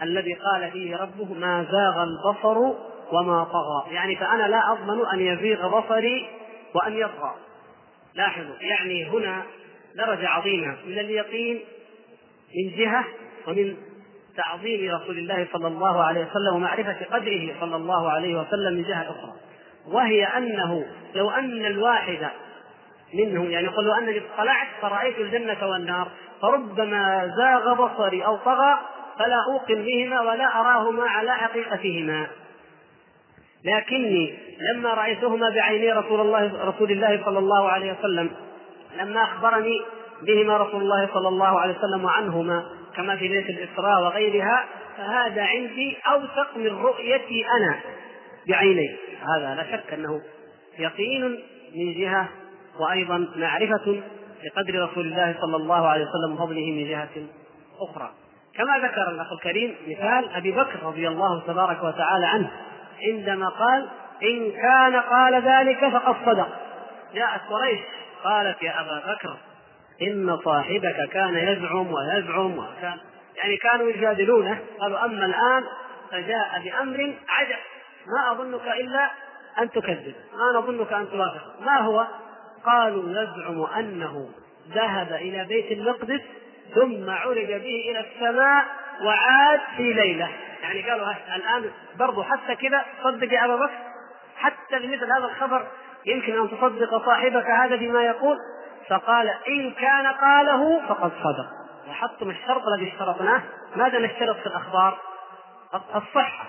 الذي قال فيه ربه ما زاغ البصر وما طغى. يعني فأنا لا أضمن أن يزيغ بصري وأن يطغى. لاحظوا يعني هنا درجة عظيمة من اليقين من جهة ومن تعظيم رسول الله صلى الله عليه وسلم ومعرفة قدره صلى الله عليه وسلم من جهة أخرى. وهي أنه لو أن الواحد منهم يعني يقول لو أنني اطلعت فرأيت الجنة والنار فربما زاغ بصري أو طغى فلا أوقن بهما ولا أراهما على حقيقتهما. لكني لما رأيتهما بعيني رسول الله رسول الله صلى الله عليه وسلم لما أخبرني بهما رسول الله صلى الله عليه وسلم عنهما كما في ليلة الإسراء وغيرها فهذا عندي أوثق من رؤيتي أنا بعيني. هذا لا شك أنه يقين من جهة وأيضا معرفة لقدر رسول الله صلى الله عليه وسلم وفضله من جهة أخرى. كما ذكر الأخ الكريم مثال أبي بكر رضي الله تبارك وتعالى عنه. عندما قال إن كان قال ذلك فقد صدق. جاءت قريش قالت يا أبا بكر إن صاحبك كان يزعم ويزعم وكان يعني كانوا يجادلونه. قالوا أما الآن فجاء بأمر عجب ما أظنك إلا أن تكذب ما نظنك أن توافق ما هو؟ قالوا يزعم أنه ذهب إلى بيت المقدس ثم عرج به إلى السماء وعاد في ليلة. يعني قالوا الآن برضو حتى كذا صدق يا أبا بكر حتى بمثل هذا الخبر يمكن أن تصدق صاحبك هذا فيما يقول فقال إن كان قاله فقد صدق. لاحظتم الشرط الذي اشترطناه؟ ماذا نشترط في الأخبار؟ الصحة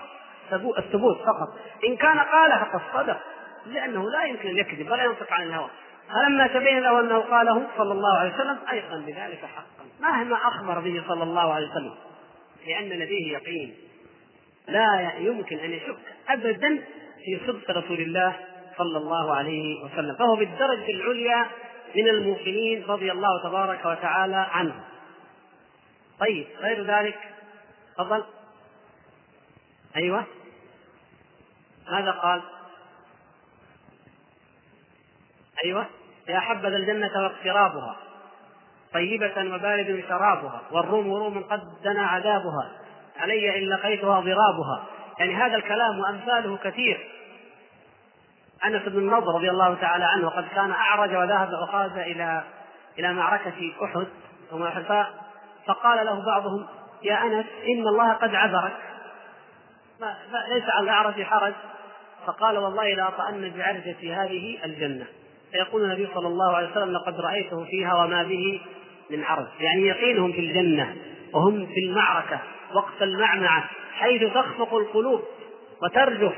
الثبوت فقط. إن كان قال فقد صدق لأنه لا يمكن أن يكذب ولا ينطق عن الهوى. فلما تبين له أنه قاله صلى الله عليه وسلم أيقن بذلك حقا. مهما أخبر به صلى الله عليه وسلم؟ لأن لديه يقين. لا يمكن أن يشك أبدا في صدق رسول الله صلى الله عليه وسلم فهو بالدرجة العليا من الموقنين رضي الله تبارك وتعالى عنه. طيب غير ذلك؟ تفضل. أيوه. ماذا قال؟ أيوه. يا حبذا الجنة واقترابها. طيبة وبارد شرابها والروم روم قد دنا عذابها علي إن لقيتها ضرابها. يعني هذا الكلام وأمثاله كثير. أنس بن النضر رضي الله تعالى عنه وقد كان أعرج وذهب وخرج إلى إلى معركة أحد فقال له بعضهم يا أنس إن الله قد عذرك ليس على الأعرج حرج. فقال والله لأطأن بعرجتي هذه الجنة. فيقول النبي صلى الله عليه وسلم لقد رأيته فيها وما به من عرج يعني يقينهم في الجنة وهم في المعركة وقت المعمعة حيث تخفق القلوب وترجف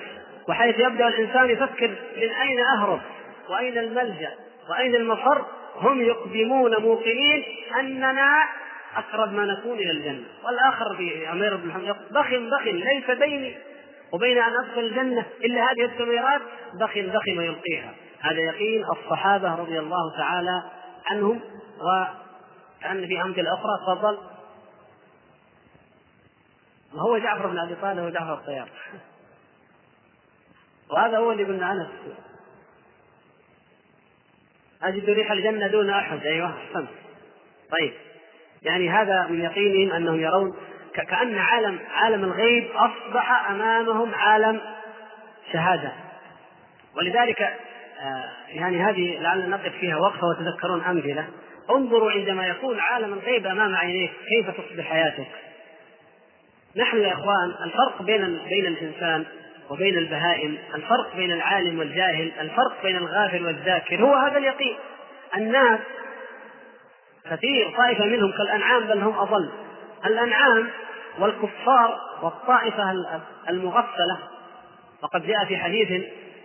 وحيث يبدأ الإنسان يفكر من أين أهرب وأين الملجأ وأين المفر. هم يقدمون موقنين أننا أقرب ما نكون إلى الجنة. والآخر في عمير بن محمد بخ بخ ليس بيني وبين أن أدخل الجنة إلا هذه التميرات بخ بخ ما يلقيها هذا يقين الصحابة رضي الله تعالى عنهم وكأن في أمثلة أخرى تفضل. وهو جعفر بن أبي طالب وجعفر الطيار. وهذا هو اللي قلنا أنس أجد ريح الجنة دون أحد. أيوه أحسنت. طيب. يعني هذا من يقينهم أنهم يرون كأن عالم عالم الغيب أصبح أمامهم عالم شهادة. ولذلك آه، يعني هذه لعلنا نقف فيها وقفة وتذكرون أمثلة. انظروا عندما يكون عالم الغيب أمام عينيك كيف تصبح حياتك؟ نحن يا إخوان الفرق بين بين الإنسان وبين البهائم الفرق بين العالم والجاهل الفرق بين الغافل والذاكر هو هذا اليقين. الناس كثير طائفة منهم كالأنعام بل هم أضل. الأنعام والكفار والطائفة المغفلة. وقد جاء في حديث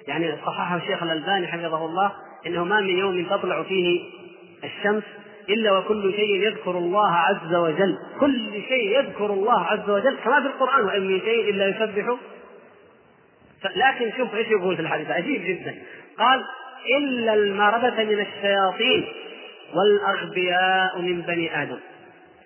يعني صححه الشيخ الألباني حفظه الله إنه ما من يوم تطلع فيه الشمس إلا وكل شيء يذكر الله عز وجل. كل شيء يذكر الله عز وجل كما في القرآن وإن من شيء إلا يسبح. لكن شوف إيش يقول في الحديث؟ عجيب جدا. قال إلا المردة من الشياطين والأغبياء من بني آدم.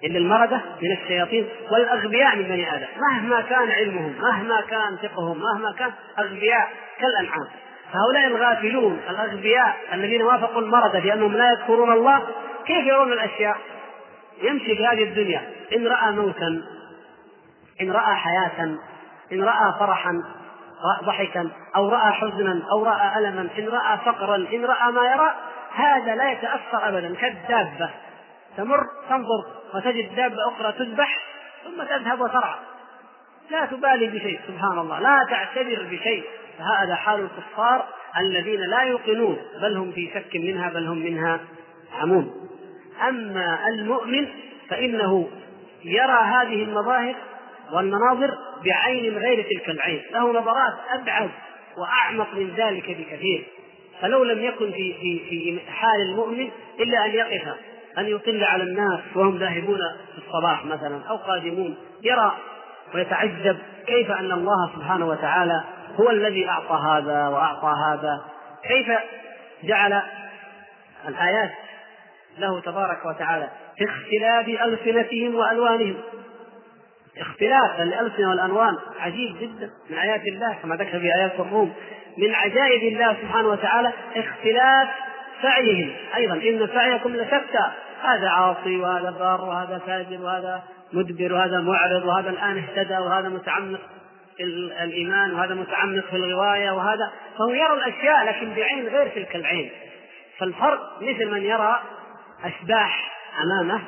إلا المردة من الشياطين والأغبياء من بني آدم. مهما كان علمهم مهما كان فقههم مهما كان أغبياء كالأنعام. هؤلاء الغافلون الأغبياء الذين وافقوا المرض بأنهم لا يذكرون الله كيف يرون الأشياء؟ يمشي في هذه الدنيا. إن رأى موتا إن رأى حياة إن رأى فرحا ضحكا أو رأى حزنا أو رأى ألما إن رأى فقرا إن رأى ما يرى هذا لا يتأثر أبدا كالدابة. تمر تنظر وتجد دابة أخرى تذبح ثم تذهب وترعى. لا تبالي بشيء سبحان الله. لا تعتبر بشيء. فهذا حال الكفار الذين لا يوقنون بل هم في شك منها بل هم منها عمون. أما المؤمن فإنه يرى هذه المظاهر والمناظر بعين غير تلك العين. له نظرات أبعد وأعمق من ذلك بكثير. فلو لم يكن في في في حال المؤمن إلا أن يقف أن يطل على الناس وهم ذاهبون في الصباح مثلا أو قادمون. يرى ويتعجب كيف أن الله سبحانه وتعالى هو الذي أعطى هذا وأعطى هذا. كيف جعل الآيات له تبارك وتعالى؟ في اختلاف ألسنتهم وألوانهم. اختلاف الألسنة والألوان عجيب جدا من آيات الله كما ذكر في آيات الروم. من عجائب الله سبحانه وتعالى اختلاف سعيهم أيضا إن سعيكم لشتى. هذا عاصي وهذا بار وهذا فاجر وهذا مدبر وهذا معرض وهذا الآن اهتدى وهذا متعمق. الإيمان وهذا متعمق في الغواية وهذا فهو يرى الأشياء لكن بعين غير تلك العين. فالفرق مثل من يرى أشباح أمامه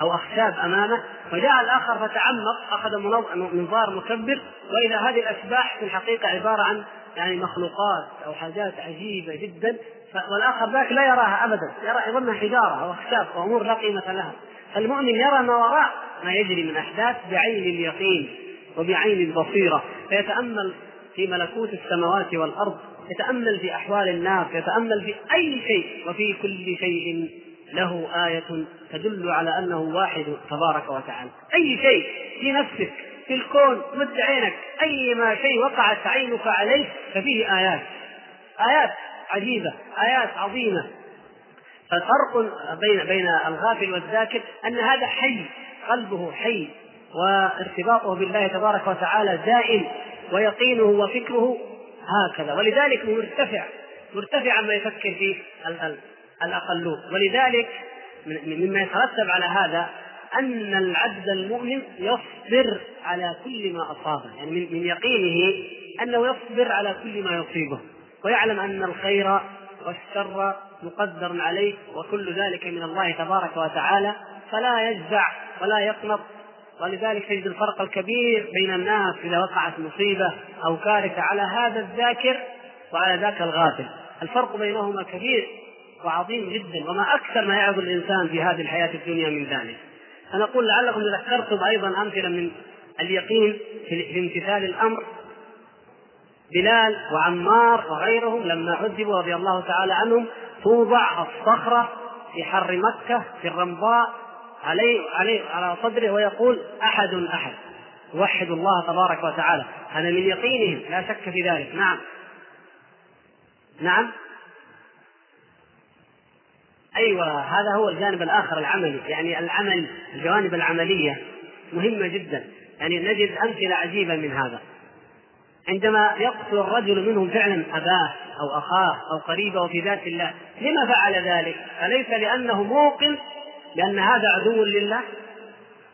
أو أخشاب أمامه وجاء الآخر فتعمق أخذ منظار مكبر وإذا هذه الأشباح في الحقيقة عبارة عن يعني مخلوقات أو حاجات عجيبة جدا والآخر ذاك لا يراها أبدا يرى يظنها حجارة أو أخشاب أو أمور لا قيمة لها. المؤمن يرى ما وراء ما يجري من أحداث بعين اليقين وبعين البصيرة. فيتأمل في ملكوت السماوات والأرض يتأمل في أحوال الناس يتأمل في أي شيء وفي كل شيء له آية تدل على أنه واحد تبارك وتعالى. أي شيء في نفسك في الكون مد عينك أي ما شيء وقعت عينك عليه ففيه آيات. آيات عجيبة آيات عظيمة. فالفرق بين بين الغافل والذاكر أن هذا حي قلبه حي. وارتباطه بالله تبارك وتعالى دائم ويقينه وفكره هكذا. ولذلك مرتفع مرتفع عما يفكر فيه الأقلون. ولذلك مما يترتب على هذا أن العبد المؤمن يصبر على كل ما أصابه. يعني من يقينه أنه يصبر على كل ما يصيبه. ويعلم أن الخير والشر مقدر عليه وكل ذلك من الله تبارك وتعالى فلا يجزع ولا يقنط ولذلك تجد الفرق الكبير بين الناس إذا وقعت مصيبة أو كارثة على هذا الذاكر وعلى ذاك الغافل. الفرق بينهما كبير وعظيم جدا وما أكثر ما يعظ الإنسان في هذه الحياة الدنيا من ذلك. فنقول لعلكم ذكرتم أيضا أمثلة من اليقين في امتثال الأمر. بلال وعمار وغيرهم لما عذبوا رضي الله تعالى عنهم توضع الصخرة في حر مكة في الرمضاء عليه عليه على صدره ويقول أحد أحد. يوحد الله تبارك وتعالى. هذا من يقينهم. لا شك في ذلك. نعم. نعم. أيوه هذا هو الجانب الآخر العملي. يعني العمل الجوانب العملية مهمة جدا. يعني نجد أمثلة عجيبة من هذا. عندما يقتل الرجل منهم فعلا أباه أو أخاه أو قريبه في ذات الله لما فعل ذلك؟ أليس لأنه موقن بان هذا عدو لله.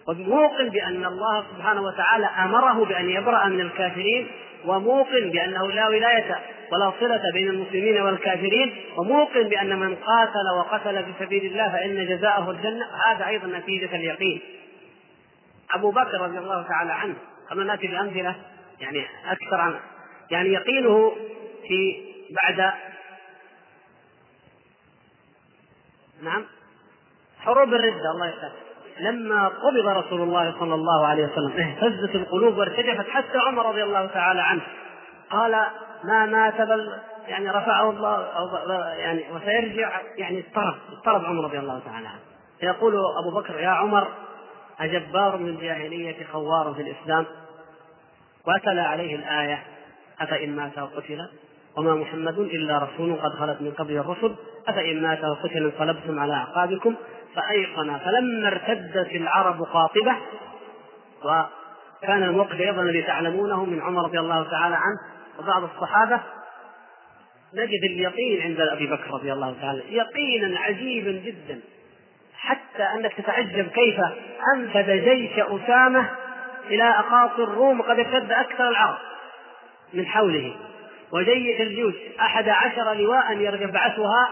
وموقن بأن الله سبحانه وتعالى أمره بأن يبرأ من الكافرين وموقن بأنه لا ولاية ولا صلة بين المسلمين والكافرين وموقن بأن من قاتل وقتل في سبيل الله فإن جزاءه الجنة. هذا أيضا نتيجة اليقين. أبو بكر رضي الله تعالى عنه كما نأتي بأمثلة يعني أكثر عن يعني يقينه في بعد نعم. حروب الردة الله يسلمك. لما قبض رسول الله صلى الله عليه وسلم اهتزت القلوب وارتجفت. حتى عمر رضي الله تعالى عنه قال ما مات بل يعني رفعه الله أو يعني وسيرجع يعني اضطرب اضطرب عمر رضي الله تعالى عنه. يقول أبو بكر يا عمر أجبار من الجاهلية خوار في الإسلام؟ وأتلى عليه الآية أفإن مات وقتل وما محمد إلا رسول قد خلت من قبل الرسل. أفإن مات وقتل انقلبتم على أعقابكم. فأيقن فلما ارتدت العرب قاطبة وكان الموقف أيضا الذي تعلمونه من عمر رضي الله تعالى عنه وبعض الصحابة. نجد اليقين عند أبي بكر رضي الله تعالى. يقينا عجيبا جدا. حتى أنك تتعجب كيف أنفذ جيش أسامة إلى اقاصي الروم وقد ارتد أكثر العرب من حوله. وجيش الجيوش. أحد عشر لواء يبعثها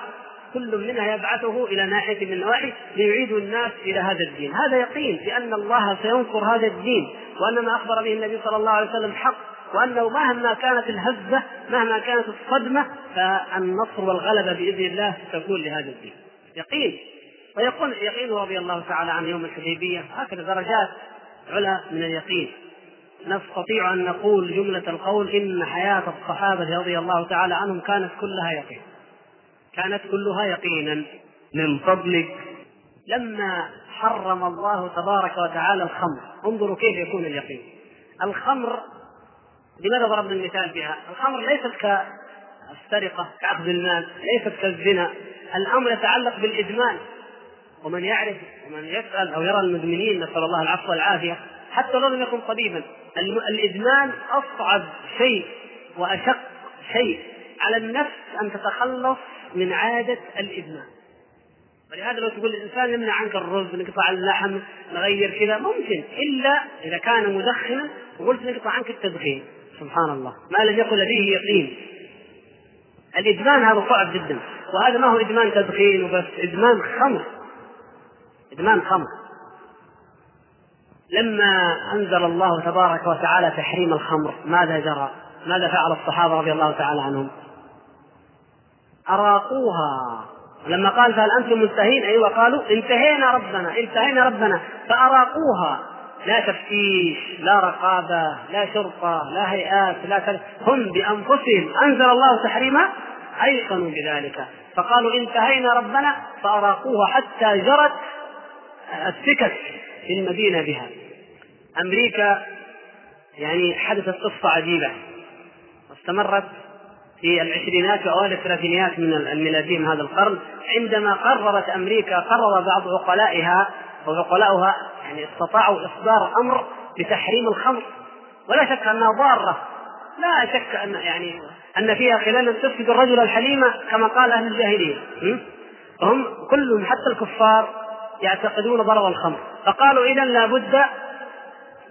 كل منها يبعثه إلى ناحية من النواحي ليعيد الناس إلى هذا الدين، هذا يقين بأن الله سينصر هذا الدين وأن ما أخبر به النبي صلى الله عليه وسلم حق وأنه مهما كانت الهزة مهما كانت الصدمة فالنصر والغلبة بإذن الله تكون لهذا الدين. يقين. ويقول يقين رضي الله تعالى عنه يوم الحديبية. هكذا درجات علا من اليقين. نستطيع أن نقول جملة القول إن حياة الصحابة رضي الله تعالى عنهم كانت كلها يقين. كانت كلها يقينا. من فضلك. لما حرم الله تبارك وتعالى الخمر انظروا كيف يكون اليقين. الخمر لماذا ضربنا المثال بها؟ الخمر ليست كالسرقة كأخذ المال ليست كالزنا. الأمر يتعلق بالإدمان. ومن يعرف ومن يسأل أو يرى المدمنين نسأل الله العفو والعافية حتى لو لم يكن طبيبا. الإدمان أصعب شيء وأشق شيء على النفس أن تتخلص من عادة الإدمان. ولهذا لو تقول الإنسان نمنع عنك الرز نقطع اللحم نغير كذا ممكن. إلا إذا كان مدخنا وقلت نقطع عنك التدخين. سبحان الله. ما لم يكن لديه يقين. الإدمان هذا صعب جدا. وهذا ما هو إدمان تدخين وبس. إدمان خمر. إدمان خمر. لما أنزل الله تبارك وتعالى تحريم الخمر ماذا جرى؟ ماذا فعل الصحابة رضي الله تعالى عنهم؟ أراقوها. لما قال فهل أنتم منتهين أيوة قالوا انتهينا ربنا انتهينا ربنا فأراقوها. لا تفتيش لا رقابة لا شرطة لا هيئات لا كذا. هم بأنفسهم. أنزل الله تحريما أيقنوا بذلك. فقالوا انتهينا ربنا فأراقوها حتى جرت السكك في المدينة بها. أمريكا يعني حدثت قصة عجيبة. واستمرت في العشرينات وأوائل الثلاثينيات من الميلادي من هذا القرن. عندما قررت أمريكا قرر بعض عقلائها وعقلاؤها يعني استطاعوا إصدار أمر بتحريم الخمر. ولا شك أنها ضارة. لا شك أن يعني أن فيها خلالا تفسد الرجل الحليم كما قال أهل الجاهلية. هم كلهم حتى الكفار يعتقدون ضرر الخمر. فقالوا اذا لابد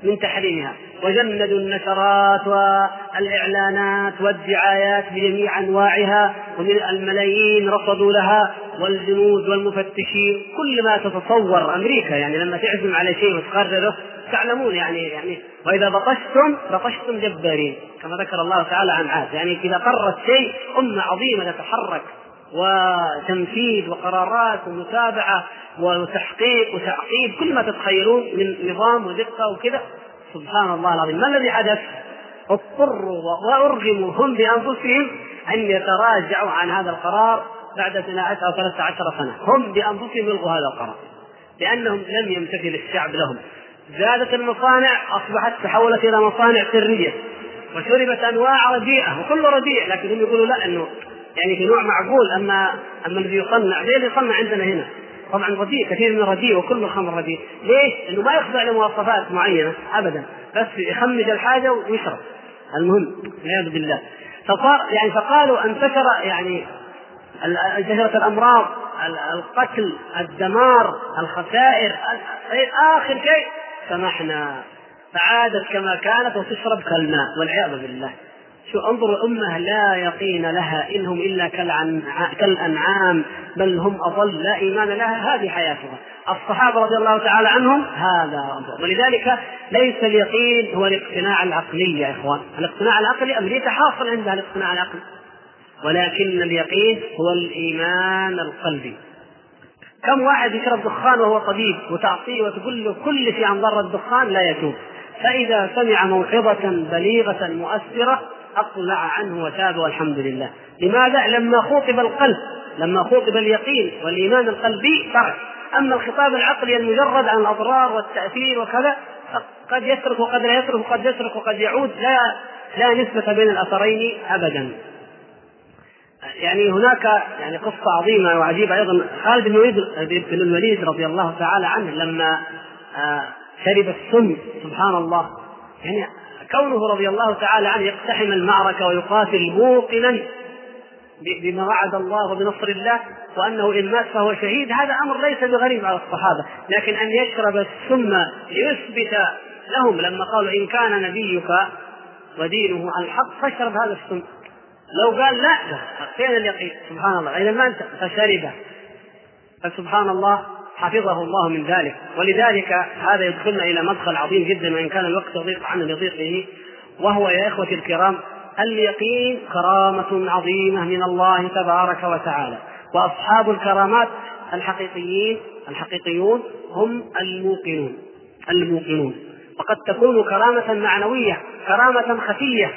من تحريمها. وجندوا النشرات والإعلانات والدعايات بجميع أنواعها ومن الملايين رصدوا لها والجنود والمفتشين. كل ما تتصور أمريكا يعني لما تعزم على شيء وتقرره تعلمون يعني يعني. وإذا بطشتم بطشتم جبارين كما ذكر الله تعالى عن عاد. يعني إذا قررت شيء أمة عظيمة تتحرك. وتنفيذ وقرارات ومتابعة وتحقيق وتعقيب كل ما تتخيلون من نظام ودقة وكذا سبحان الله العظيم ما الذي حدث؟ اضطروا وأرغموا هم بأنفسهم أن يتراجعوا عن هذا القرار بعد 12 أو 13 سنة، هم بأنفسهم يلغوا هذا القرار لأنهم لم يمتثل الشعب لهم. زادت المصانع أصبحت تحولت إلى مصانع سرية وشربت أنواع رديئه وكل رديء لكن هم يقولوا لا إنه يعني في نوع معقول أما أما الذي يصنع زي اللي يصنع عندنا هنا. طبعا رديء كثير من الرديء وكل الخمر رديء. ليش؟ انه ما يخضع لمواصفات معينة ابدا بس يخمج الحاجة ويشرب. المهم والعياذ بالله. فصار يعني فقالوا انتشر يعني انتشرت الأمراض القتل الدمار الخسائر آخر شيء سمحنا. فعادت كما كانت وتشرب كالماء والعياذ بالله. شو انظروا الأمة لا يقين لها إنهم إلا كالأنعام بل هم أضل لا إيمان لها هذه حياتها. الصحابة رضي الله تعالى عنهم هذا ولذلك ليس اليقين هو الاقتناع العقلي يا إخوان. الاقتناع العقلي أمريكا حاصل عندها الاقتناع العقلي. ولكن اليقين هو الإيمان القلبي. كم واحد يشرب دخان وهو طبيب وتعطيه وتقول له كل شيء عن ضر الدخان لا يتوب. فإذا سمع موعظة بليغة مؤثرة أقلع عنه وتاب والحمد لله. لماذا؟ لما خوطب القلب لما خوطب اليقين والإيمان القلبي ترك أما الخطاب العقلي المجرد عن الأضرار والتأثير وكذا قد يترك وقد لا يترك وقد يترك وقد يعود لا لا نسبة بين الأثرين أبدا. يعني هناك يعني قصة عظيمة وعجيبة أيضا. خالد بن الوليد بن الوليد رضي الله تعالى عنه لما آه، شرب السم سبحان الله. يعني كونه رضي الله تعالى عنه يقتحم المعركة ويقاتل موقنا بما وعد الله وبنصر الله وأنه إن مات فهو شهيد هذا أمر ليس بغريب على الصحابة. لكن أن يشرب السم ليثبت لهم لما قالوا إن كان نبيك ودينه الحق فاشرب هذا السم. لو قال لا فين اليقين؟ سبحان الله. إذا ما أنت فشربه فسبحان الله حفظه الله من ذلك. ولذلك هذا يدخلنا إلى مدخل عظيم جدا وإن كان الوقت يضيق عنه يضيق به وهو يا إخوتي الكرام اليقين كرامة عظيمة من الله تبارك وتعالى. وأصحاب الكرامات الحقيقيين الحقيقيون هم الموقنون الموقنون. وقد تكون كرامة معنوية كرامة خفية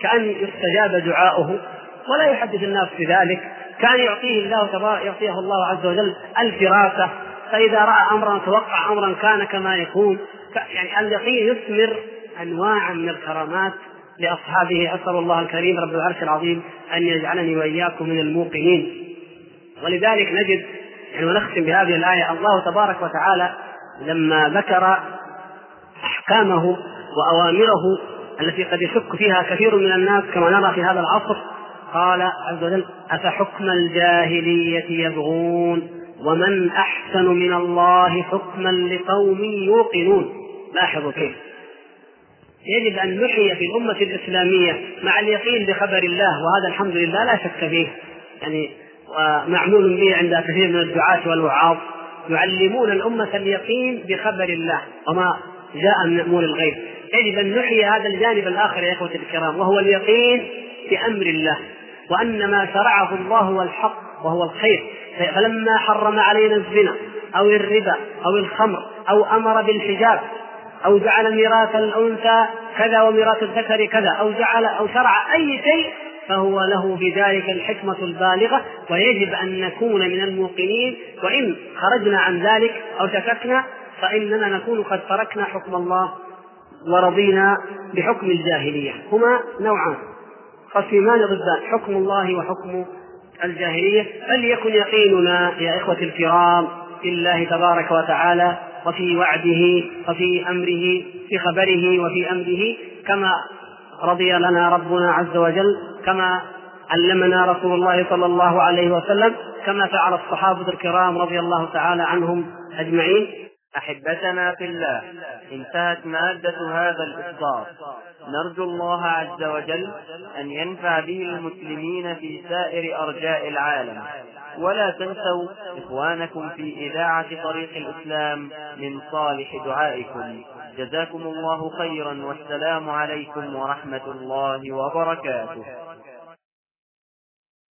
كأن يستجاب دعاؤه. ولا يحدث الناس بذلك. كان يعطيه الله تبارك يعطيه الله عز وجل الفراسة فإذا رأى أمرا توقع أمرا كان كما يكون. يعني اليقين يثمر أنواعا من الكرامات لأصحابه. أسأل الله الكريم رب العرش العظيم أن يجعلني وإياكم من الموقنين. ولذلك نجد يعني ونختم بهذه الآية الله تبارك وتعالى لما ذكر أحكامه وأوامره التي قد يشك فيها كثير من الناس كما نرى في هذا العصر قال عز وجل أفحكم الجاهلية يبغون؟ ومن أحسن من الله حكما لقوم يوقنون. لاحظوا كيف. يجب أن نحيي في الأمة الإسلامية مع اليقين بخبر الله وهذا الحمد لله لا شك فيه. يعني ومعمول به عند كثير من الدعاة والوعاظ يعلمون الأمة اليقين بخبر الله وما جاء من أمور الغيب. يجب أن نحيي هذا الجانب الآخر يا إخوتي الكرام وهو اليقين بأمر الله وأن ما شرعه الله هو الحق وهو الخير. فلما حرم علينا الزنا أو الربا أو الخمر أو أمر بالحجاب أو جعل ميراث الأنثى كذا وميراث الذكر كذا أو جعل أو شرع أي شيء فهو له بذلك الحكمة البالغة ويجب أن نكون من الموقنين وإن خرجنا عن ذلك أو شككنا فإننا نكون قد تركنا حكم الله ورضينا بحكم الجاهلية. هما نوعان. خصمان ضدان حكم الله وحكم الجاهلية فليكن يقيننا يا إخوتي الكرام في الله تبارك وتعالى وفي وعده وفي أمره في خبره وفي أمره كما رضي لنا ربنا عز وجل كما علمنا رسول الله صلى الله عليه وسلم كما فعل الصحابة الكرام رضي الله تعالى عنهم أجمعين. أحبتنا في الله. انتهت مادة هذا الإصدار. نرجو الله عز وجل أن ينفع به المسلمين في سائر أرجاء العالم. ولا تنسوا إخوانكم في إذاعة طريق الإسلام من صالح دعائكم. جزاكم الله خيرا والسلام عليكم ورحمة الله وبركاته.